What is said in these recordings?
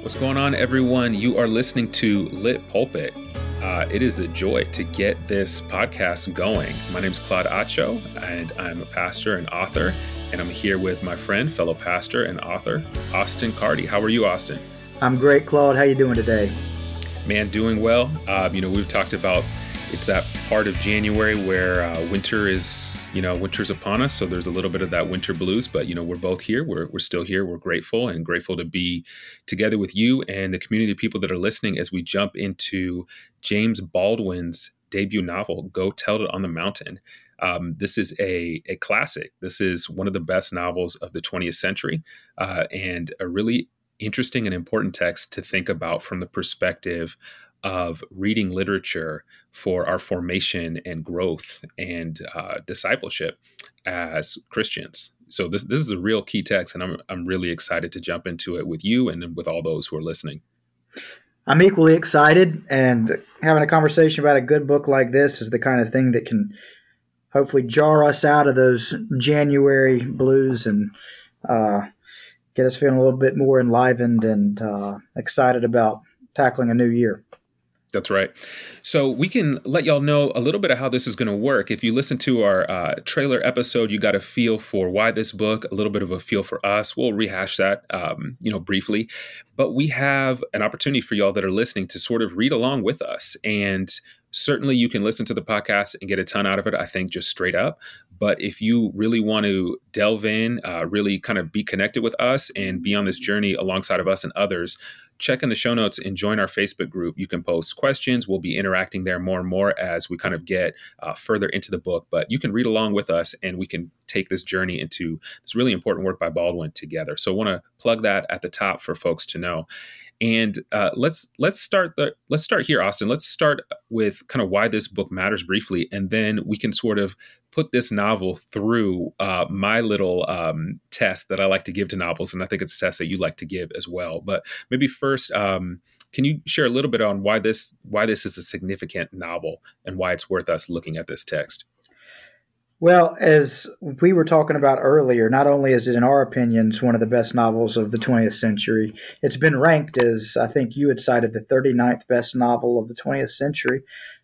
What's going on, everyone? You are listening to Lit Pulpit. Uh, it is a joy to get this podcast going. My name is Claude Atcho, and I'm a pastor and author. And I'm here with my friend, fellow pastor and author, Austin Carty. How are you, Austin? I'm great, Claude. How you doing today? Man, doing well. Uh, you know, we've talked about it's that part of January where uh, winter is, you know, winter's upon us. So there's a little bit of that winter blues, but, you know, we're both here. We're, we're still here. We're grateful and grateful to be together with you and the community of people that are listening as we jump into James Baldwin's debut novel, Go Tell It on the Mountain. Um, this is a, a classic. This is one of the best novels of the 20th century uh, and a really interesting and important text to think about from the perspective of reading literature for our formation and growth and uh, discipleship as Christians. So this this is a real key text, and I'm I'm really excited to jump into it with you and with all those who are listening. I'm equally excited, and having a conversation about a good book like this is the kind of thing that can hopefully jar us out of those January blues and uh, get us feeling a little bit more enlivened and uh, excited about tackling a new year. That's right. So we can let y'all know a little bit of how this is going to work. If you listen to our uh, trailer episode, you got a feel for why this book, a little bit of a feel for us. We'll rehash that, um, you know, briefly. But we have an opportunity for y'all that are listening to sort of read along with us. And certainly you can listen to the podcast and get a ton out of it, I think, just straight up. But if you really want to delve in, uh, really kind of be connected with us and be on this journey alongside of us and others, check in the show notes and join our Facebook group. You can post questions. We'll be interacting there more and more as we kind of get uh, further into the book. But you can read along with us and we can take this journey into this really important work by Baldwin together. So I want to plug that at the top for folks to know. And uh, let's let's start the let's start here, Austin. Let's start with kind of why this book matters briefly, and then we can sort of put this novel through uh, my little um, test that I like to give to novels, and I think it's a test that you like to give as well. But maybe first, um, can you share a little bit on why this why this is a significant novel and why it's worth us looking at this text? Well, as we were talking about earlier, not only is it, in our opinions, one of the best novels of the 20th century, it's been ranked as, I think you had cited, the 39th best novel of the 20th century.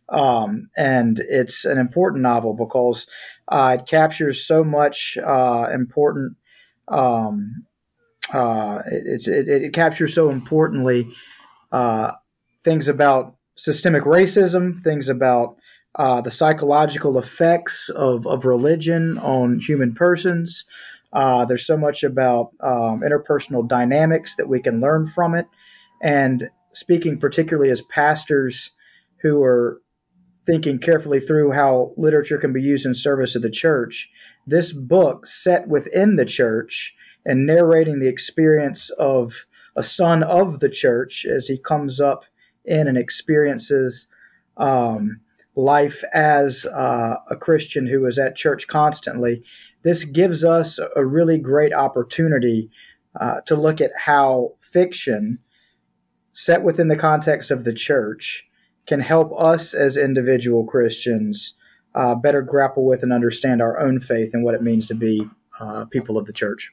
Um, and it's an important novel because uh, it captures so much uh, important. Um, uh, it, it, it, captures so importantly uh, things about systemic racism, things about uh, the psychological effects of, of religion on human persons. Uh, there's so much about um, interpersonal dynamics that we can learn from it. And speaking particularly as pastors who are thinking carefully through how literature can be used in service of the church, this book set within the church and narrating the experience of a son of the church as he comes up in and experiences um, life as uh, a Christian who is at church constantly, this gives us a really great opportunity uh, to look at how fiction, set within the context of the church, can help us as individual Christians uh, better grapple with and understand our own faith and what it means to be uh, people of the church.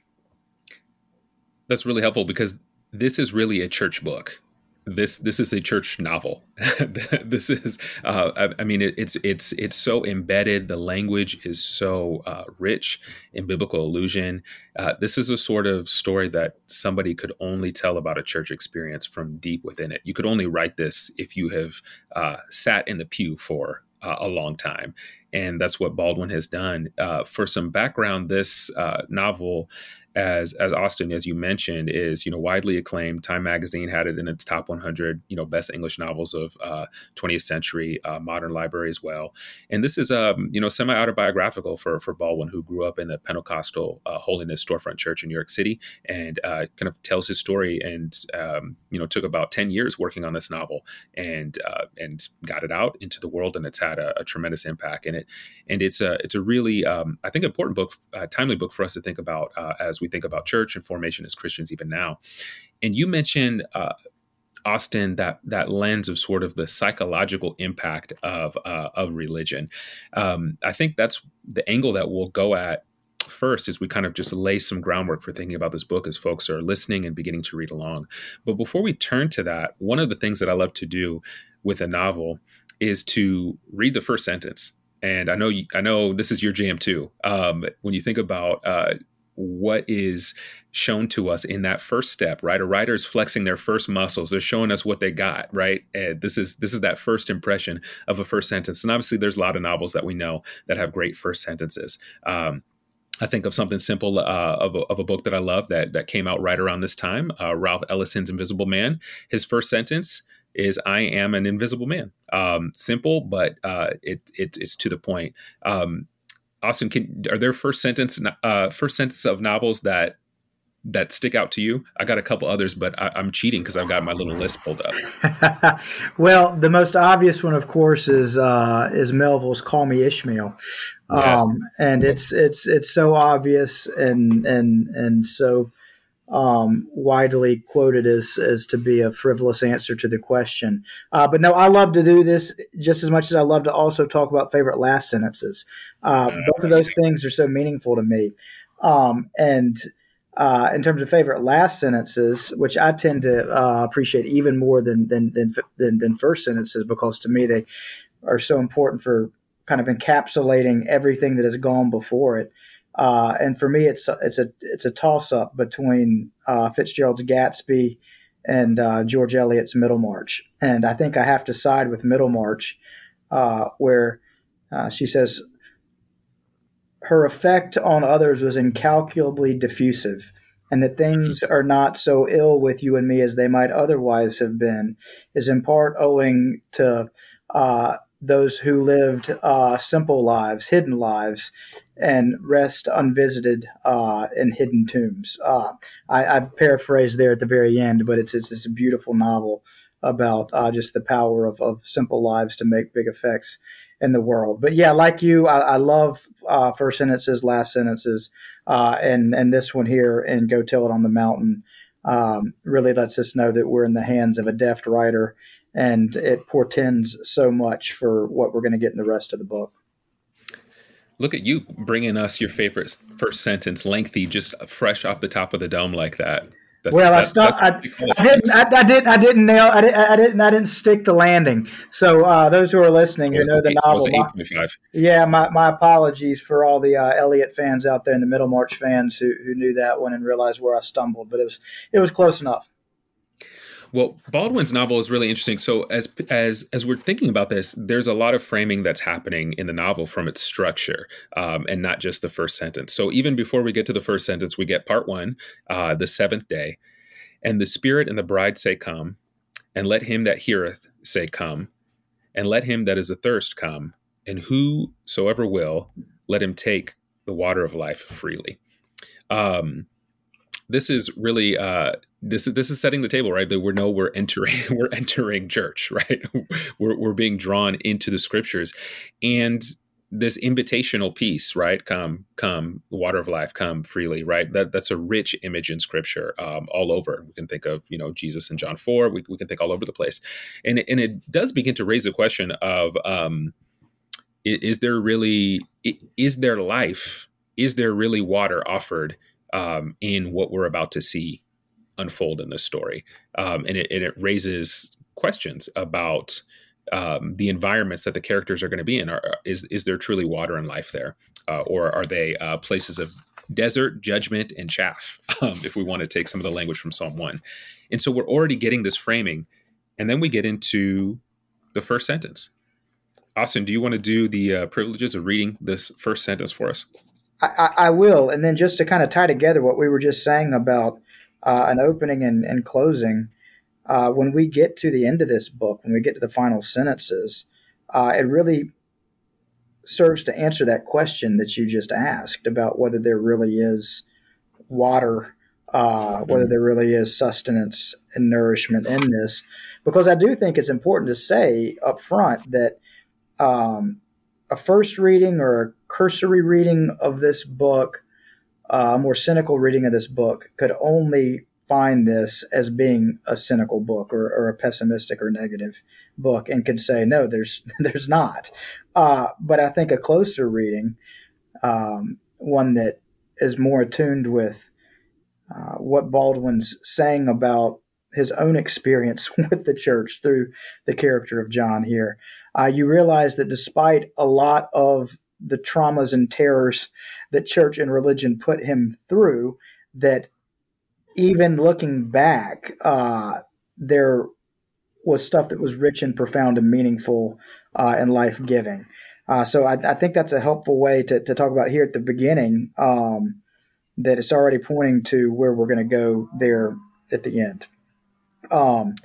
That's really helpful because this is really a church book this this is a church novel. this is, uh, I, I, mean, it, it's it's it's so embedded. The language is so uh, rich in biblical allusion. Uh, this is a sort of story that somebody could only tell about a church experience from deep within it. You could only write this if you have uh, sat in the pew for uh, a long time. And that's what Baldwin has done. Uh, for some background, this uh, novel as as Austin, as you mentioned, is you know widely acclaimed. Time Magazine had it in its top 100, you know, best English novels of uh, 20th century, uh, modern library as well. And this is um, you know semi autobiographical for for Baldwin, who grew up in the Pentecostal uh, Holiness Storefront Church in New York City, and uh, kind of tells his story. And um, you know took about 10 years working on this novel, and uh, and got it out into the world, and it's had a, a tremendous impact in it. And it's a it's a really um, I think important book, timely book for us to think about as we think about church and formation as Christians even now. And you mentioned uh, Austin that that lens of sort of the psychological impact of uh, of religion. Um, I think that's the angle that we'll go at first as we kind of just lay some groundwork for thinking about this book as folks are listening and beginning to read along. But before we turn to that, one of the things that I love to do with a novel is to read the first sentence. And I know you, I know this is your jam too. Um, when you think about uh, what is shown to us in that first step right a writer is flexing their first muscles they're showing us what they got right and this is this is that first impression of a first sentence and obviously there's a lot of novels that we know that have great first sentences um, I think of something simple uh, of, a, of, a, book that I love that that came out right around this time. Uh, Ralph Ellison's Invisible Man. His first sentence is "I am an invisible man." Um, simple, but uh, it, it, it's to the point. Um, Austin, can, are there first sentence uh, first sentence of novels that that stick out to you? I got a couple others, but I, am cheating because I've got my little list pulled up. well, the most obvious one, of course, is uh, is Melville's "Call Me Ishmael," yes. um, and it's it's it's so obvious and and and so um, widely quoted as as to be a frivolous answer to the question. Uh, but no, I love to do this just as much as I love to also talk about favorite last sentences. Uh, mm-hmm. both of those things are so meaningful to me. Um, and uh, in terms of favorite last sentences, which I tend to uh, appreciate even more than than, than than than first sentences, because to me they are so important for kind of encapsulating everything that has gone before it. Uh, and for me, it's it's a it's a toss up between uh, Fitzgerald's Gatsby and uh, George Eliot's Middlemarch, and I think I have to side with Middlemarch, uh, where uh, she says her effect on others was incalculably diffusive, and that things are not so ill with you and me as they might otherwise have been, is in part owing to uh, those who lived simple lives, hidden lives and rest unvisited uh, in hidden tombs. Uh, I, I paraphrase there at the very end, but it's it's, it's a beautiful novel about uh, just the power of, of simple lives to make big effects in the world. But yeah, like you, I, I love uh, first sentences, last sentences, uh, and and this one here and go tell it on the mountain um, really lets us know that we're in the hands of a deft writer, and it portends so much for what we're going to get in the rest of the book. Look at you bringing us your favorite first sentence, lengthy, just fresh off the top of the dome like that. That's, well, I, stopped, I, I, didn't. I, I, didn't. I didn't nail. I, didn't, I didn't. I didn't stick the landing. So uh, those who are listening, who know the novel, my, yeah, my, my apologies for all the uh, Eliot fans out there and the Middlemarch fans who, who knew that one and realized where I stumbled. But it was it was close enough. Well, Baldwin's novel is really interesting. So as as as we're thinking about this, there's a lot of framing that's happening in the novel from its structure, um, and not just the first sentence. So even before we get to the first sentence, we get part one, uh, the seventh day, and the Spirit and the bride say, "Come," and let him that heareth say, "Come," and let him that is athirst come, and whosoever will, let him take the water of life freely. Um, this is really uh, this is this is setting the table, right? That we know we're entering we're entering church, right? we're we're being drawn into the scriptures, and this invitational piece, right? Come, come, water of life, come freely, right? That that's a rich image in Scripture, um, all over. We can think of you know Jesus in John four. We, we can think all over the place, and and it does begin to raise the question of um, is there really is there life? Is there really water offered? Um, in what we're about to see unfold in this story. Um, and, it, and, it, raises questions about um, the environments that the characters are going to be in. Are, is, is there truly water and life there? Uh, or are they uh, places of desert, judgment, and chaff, um, if we want to take some of the language from Psalm 1? And so we're already getting this framing. And then we get into the first sentence. Austin, do you want to do the uh, privileges of reading this first sentence for us? I, I, will. And then just to kind of tie together what we were just saying about uh, an opening and, and closing, uh, when we get to the end of this book, when we get to the final sentences, uh, it really serves to answer that question that you just asked about whether there really is water, uh, whether there really is sustenance and nourishment in this. Because I do think it's important to say up front that um, a first reading or a cursory reading of this book, uh, more cynical reading of this book, could only find this as being a cynical book or, or a pessimistic or negative book and could say no there's there's not. Uh, but i think a closer reading um, one that is more attuned with uh, what baldwin's saying about his own experience with the church through the character of john here uh, you realize that despite a lot of the traumas and terrors that church and religion put him through that even looking back, uh, there was stuff that was rich and profound and meaningful uh, and life giving. Uh, so I, I, think that's a helpful way to, to talk about here at the beginning. Um, that it's already pointing to where we're going to go there at the end. Um,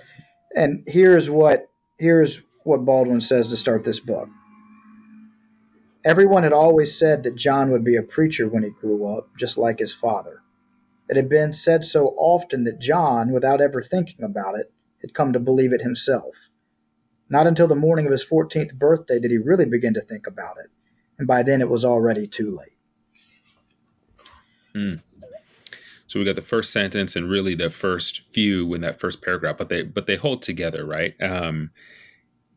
and here's what here's what Baldwin says to start this book. Everyone had always said that John would be a preacher when he grew up, just like his father. It had been said so often that John, without ever thinking about it, had come to believe it himself. Not until the morning of his 14th birthday did he really begin to think about it, and by then it was already too late. Mm. So we got the first sentence and really the first few in that first paragraph, but they but they hold together, right? Um,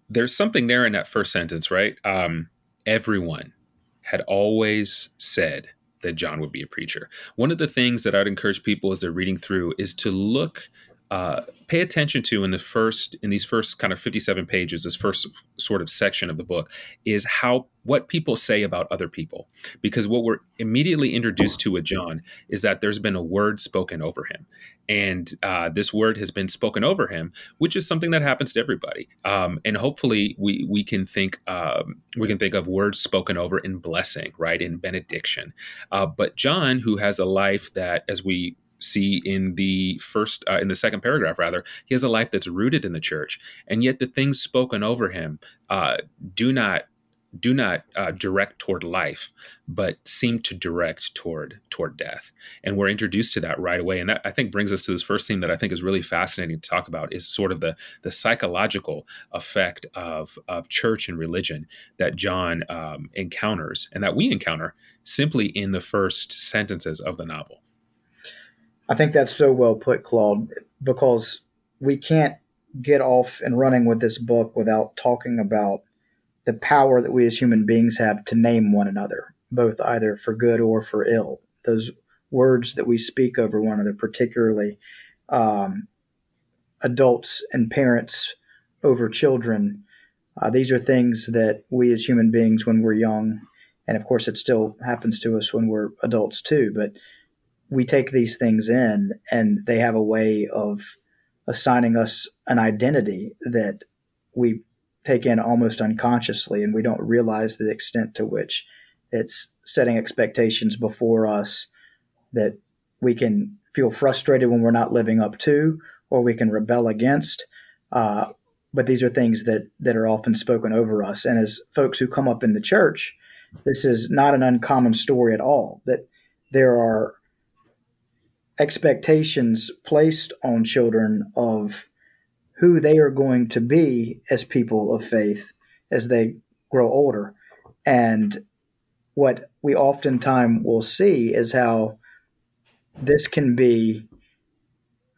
there's something there in that first sentence, right? Um, everyone had always said that John would be a preacher. One of the things that I'd encourage people as they're reading through is to look uh, pay attention to in the first in these first kind of 57 pages this first sort of section of the book is how what people say about other people. Because what we're immediately introduced to with john is that there's been a word spoken over him. And uh, this word has been spoken over him which is something that happens to everybody. Um, and hopefully we we can think um, we can think of words spoken over in blessing right? In benediction. Uh, but john who has a life that as we see in the first uh, in the second paragraph rather he has a life that's rooted in the church and yet the things spoken over him uh, do not do not uh, direct toward life but seem to direct toward toward death. And we're introduced to that right away and that i think brings us to this first theme that i think is really fascinating to talk about is sort of the the psychological effect of of church and religion that john um, encounters and that we encounter simply in the first sentences of the novel I think that's so well put, Claude, because we can't get off and running with this book without talking about the power that we as human beings have to name one another, both either for good or for ill. Those words that we speak over one another, particularly um, adults and parents over children, uh, these are things that we as human beings, when we're young, and of course it still happens to us when we're adults too, but we take these things in and they have a way of assigning us an identity that we take in almost unconsciously and we don't realize the extent to which it's setting expectations before us that we can feel frustrated when we're not living up to or we can rebel against. Uh, but these are things that that are often spoken over us. And as folks who come up in the church this is not an uncommon story at all that there are expectations placed on children of who they are going to be as people of faith as they grow older. And what we oftentimes will see is how this can be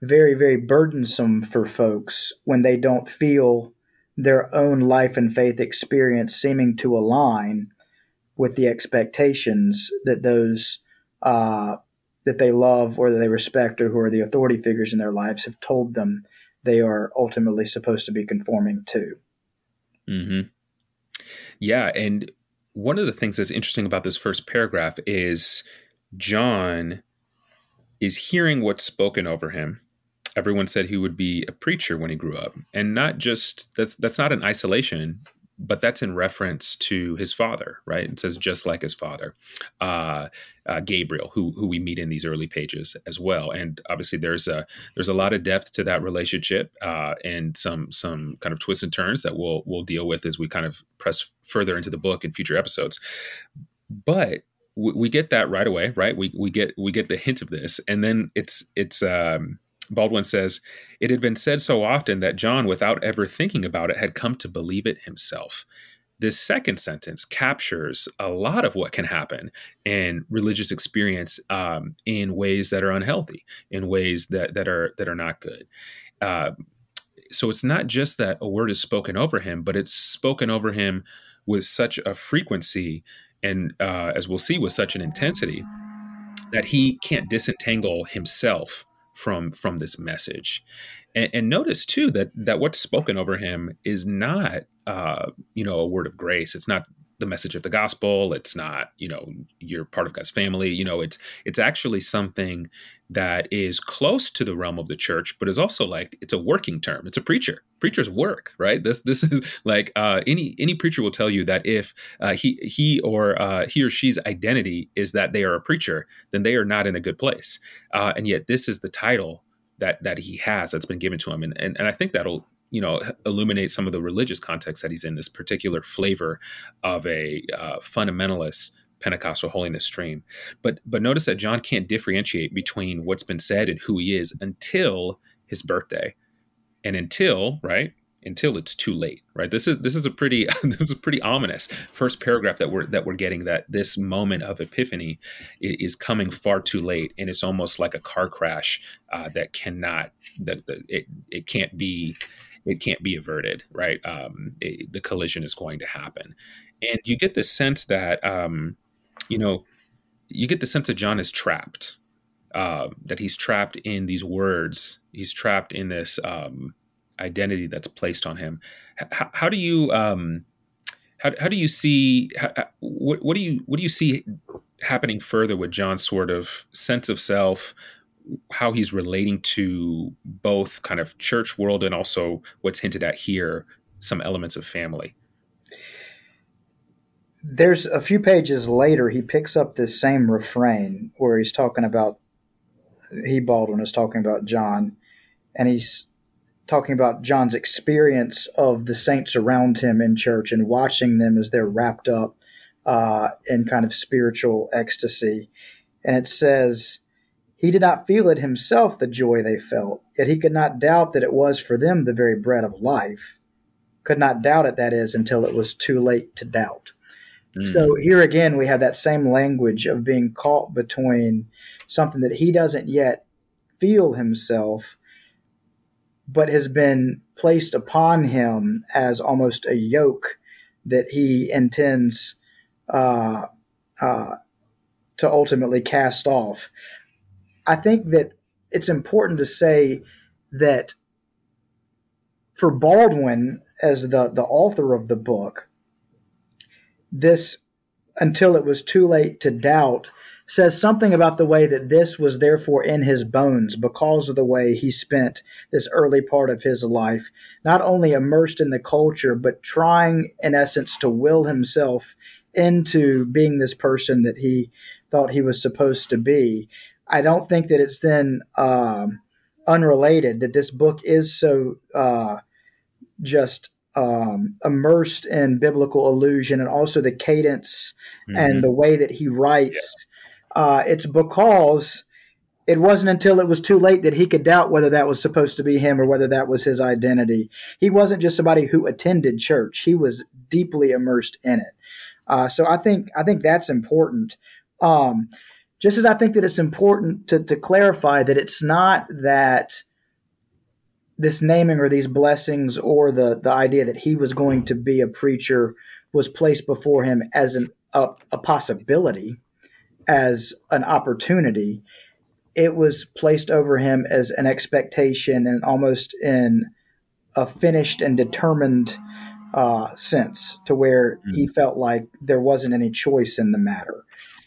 very, very burdensome for folks when they don't feel their own life and faith experience seeming to align with the expectations that those uh, that they love or that they respect or who are the authority figures in their lives have told them they are ultimately supposed to be conforming to. Mm-hmm. Yeah. And one of the things that's interesting about this first paragraph is John is hearing what's spoken over him. Everyone said he would be a preacher when he grew up. And not just that's that's not an isolation but that's in reference to his father, right? It says just like his father, uh, uh, Gabriel, who who we meet in these early pages as well. And obviously, there's a there's a lot of depth to that relationship uh, and some some kind of twists and turns that we'll we'll deal with as we kind of press further into the book in future episodes. But we, we get that right away, right? We we get we get the hint of this, and then it's it's. Um, Baldwin says, It had been said so often that John, without ever thinking about it, had come to believe it himself. This second sentence captures a lot of what can happen in religious experience um, in ways that are unhealthy, in ways that, that are that are not good. Uh, so it's not just that a word is spoken over him, but it's spoken over him with such a frequency and, uh, as we'll see, with such an intensity that he can't disentangle himself from from this message. And, and, notice too that that what's spoken over him is not uh, you know a word of grace. It's not the message of the gospel. It's not you know you're part of god's family. You know it's it's actually something that is close to the realm of the church but is also like it's a working term. It's a preacher. Preachers work right? This this is like uh, any any preacher will tell you that if uh, he he or uh, he or she's identity is that they are a preacher then they are not in a good place. Uh, and yet this is the title that that he has that's been given to him. And and, and i think that'll you know illuminate some of the religious context that he's in this particular flavor of a uh, fundamentalist Pentecostal holiness stream. But but notice that John can't differentiate between what's been said and who he is until his birthday, and until right until it's too late. Right. This is this is a pretty this is a pretty ominous first paragraph that we're that we're getting that this moment of epiphany is coming far too late, and it's almost like a car crash uh, that cannot that, that it it can't be it can't be averted, right? Um, it, the collision is going to happen, and you get the sense that um, you know you get the sense that John is trapped, uh, that he's trapped in these words, he's trapped in this um, identity that's placed on him. H- how do you um, how, how do you see how, what, what do you what do you see happening further with John's sort of sense of self, how he's relating to both kind of church world and also what's hinted at here, some elements of family. There's a few pages later, he picks up this same refrain where he's talking about, he Baldwin is talking about John, and he's talking about John's experience of the saints around him in church and watching them as they're wrapped up uh, in kind of spiritual ecstasy. And it says, he did not feel it himself, the joy they felt, yet he could not doubt that it was for them the very bread of life. Could not doubt it, that is, until it was too late to doubt. Mm. So here again, we have that same language of being caught between something that he doesn't yet feel himself, but has been placed upon him as almost a yoke that he intends uh, uh, to ultimately cast off. I think that it's important to say that for Baldwin, as the, the author of the book, this, until it was too late to doubt, says something about the way that this was therefore in his bones because of the way he spent this early part of his life, not only immersed in the culture, but trying, in essence, to will himself into being this person that he thought he was supposed to be. I don't think that it's then um, unrelated that this book is so uh, just um, immersed in biblical allusion and also the cadence mm-hmm. and the way that he writes. Yeah. Uh, it's because it wasn't until it was too late that he could doubt whether that was supposed to be him or whether that was his identity. He wasn't just somebody who attended church; he was deeply immersed in it. Uh, so I think I think that's important. Um, just as I think that it's important to, to clarify that it's not that this naming or these blessings or the, the idea that he was going to be a preacher was placed before him as an, a, a possibility, as an opportunity. It was placed over him as an expectation and almost in a finished and determined uh, sense to where mm-hmm. he felt like there wasn't any choice in the matter,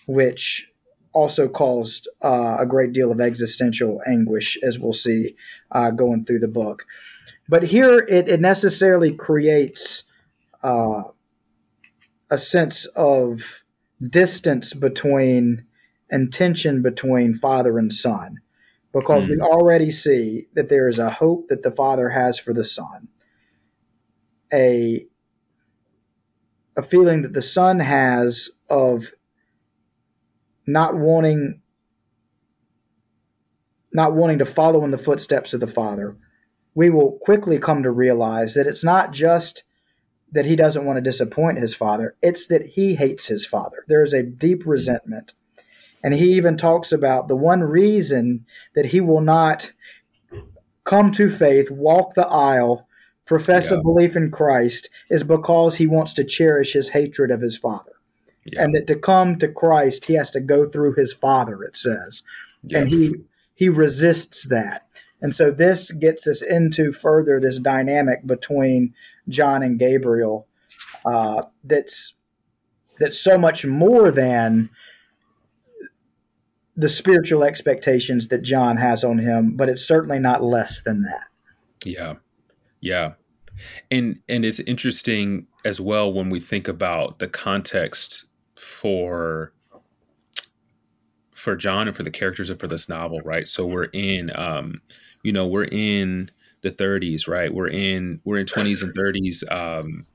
which also caused uh, a great deal of existential anguish, as we'll see uh, going through the book. But here it, it necessarily creates uh, a sense of distance between and tension between father and son because mm. we hmm. already see that there is a hope that the father has for the son a a feeling that the son has of not wanting not wanting to follow in the footsteps of the father we will quickly come to realize that it's not just that he doesn't want to disappoint his father, it's that he hates his father. There is a deep resentment. And he even talks about the one reason that he will not come to faith, walk the aisle, profess yeah. a belief in Christ is because he wants to cherish his hatred of his father. Yeah. And that to come to Christ, he has to go through his father, it says. Yeah. And he he resists that. And so this gets us into further this dynamic between John and Gabriel uh, that's that's so much more than the spiritual expectations that John has on him, but it's certainly not less than that. Yeah. Yeah. And and it's interesting as well when we think about the context for for John and for the characters and for this novel, right? So we're in um you know we're in the 30s right? We're in we're in 20s and 30s um,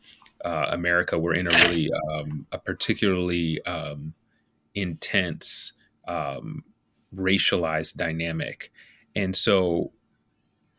uh, america. We're in a really um, a particularly um, intense um, racialized dynamic. And so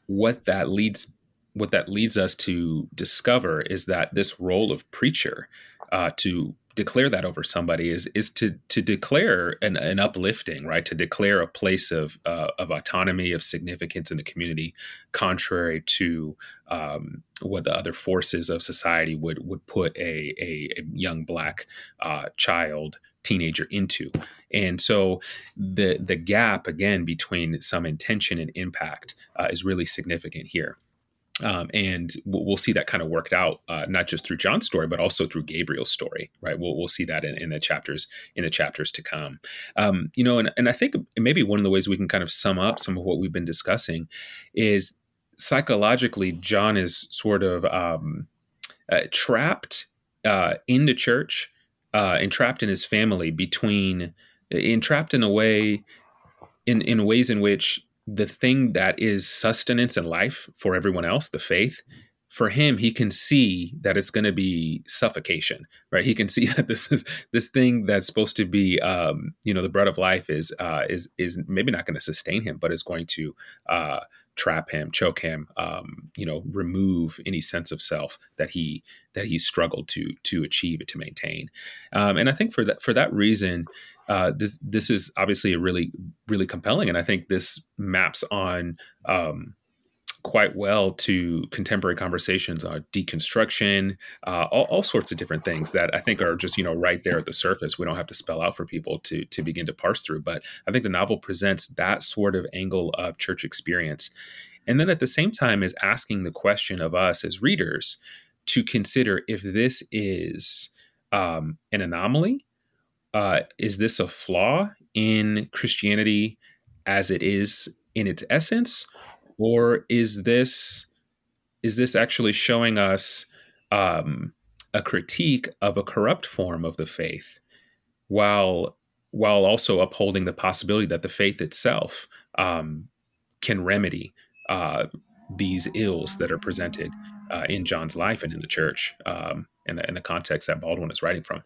what that leads what that leads us to discover is that this role of preacher uh, to declare that over somebody is is to to declare an, an uplifting right? To declare a place of uh, of autonomy of significance in the community contrary to um, what the other forces of society would would put a a, a young black uh, child teenager into. And so the the gap again between some intention and impact uh, is really significant here um, and we'll, see that kind of worked out, uh, not just through John's story, but also through Gabriel's story, right? We'll, we'll see that in, in the chapters in the chapters to come. Um, you know, and, and I think maybe one of the ways we can kind of sum up some of what we've been discussing is psychologically, John is sort of um, uh, trapped uh, in the church, uh, entrapped in his family, between entrapped in a way, in in ways in which the thing that is sustenance and life for everyone else, the faith, for him, he can see that it's going to be suffocation, right? He can see that this is this thing that's supposed to be, um, you know, the bread of life is uh, is is maybe not going to sustain him, but is going to uh, trap him, choke him, um, you know, remove any sense of self that he that he struggled to to achieve to maintain. Um, and I think for that for that reason, uh, this this is obviously a really really compelling, and I think this maps on um, quite well to contemporary conversations on deconstruction, uh, all, all, sorts of different things that I think are just you know right there at the surface. We don't have to spell out for people to to begin to parse through. But I think the novel presents that sort of angle of church experience, and then at the same time is asking the question of us as readers to consider if this is um, an anomaly uh, is this a flaw in Christianity as it is in its essence, or is this is this actually showing us um, a critique of a corrupt form of the faith, while while also upholding the possibility that the faith itself um, can remedy uh, these ills that are presented uh, in John's life and in the church, um, and, the, and the context that Baldwin is writing from.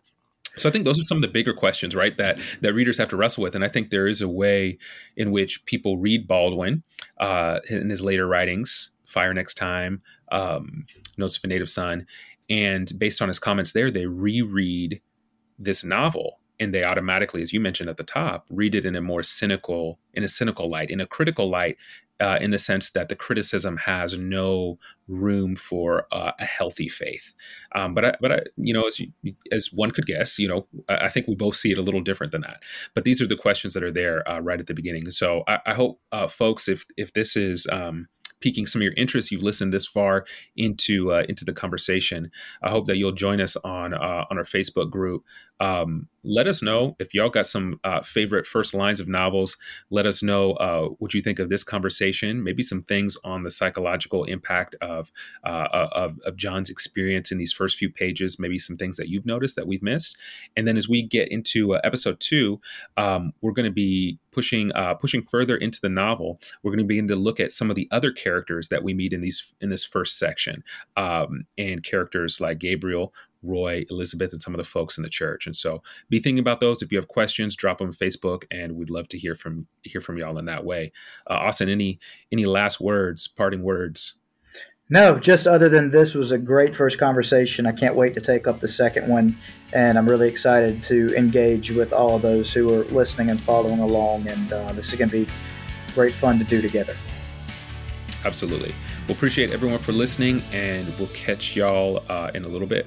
So I think those are some of the bigger questions, right? That that readers have to wrestle with, and I think there is a way in which people read Baldwin uh, in his later writings, "Fire Next Time," um, "Notes of a Native Son," and based on his comments there, they reread this novel and they automatically, as you mentioned at the top, read it in a more cynical, in a cynical light, in a critical light, uh, in the sense that the criticism has no room for uh, a healthy faith. Um, but I, but I, you know, as you, as one could guess, you know, I, think we both see it a little different than that. But these are the questions that are there uh, right at the beginning. So I, I hope uh, folks, if if this is um, piquing some of your interest, you've listened this far into uh, into the conversation. I hope that you'll join us on uh, on our Facebook group Um, let us know if y'all got some uh, favorite first lines of novels. Let us know uh, what you think of this conversation. Maybe some things on the psychological impact of, uh, of, of John's experience in these first few pages. Maybe some things that you've noticed that we've missed. And then as we get into uh, episode two, um, we're going to be pushing uh, pushing further into the novel. We're going to begin to look at some of the other characters that we meet in these in this first section, um, and characters like Gabriel, Roy, Elizabeth, and some of the folks in the church. And so be thinking about those. If you have questions, drop them on Facebook, and we'd love to hear from hear from y'all in that way. Uh, Austin, any any last words, parting words? No, just other than this was a great first conversation. I can't wait to take up the second one, and I'm really excited to engage with all of those who are listening and following along. And uh, this is going to be great fun to do together. Absolutely. We'll appreciate everyone for listening, and we'll catch y'all uh, in a little bit.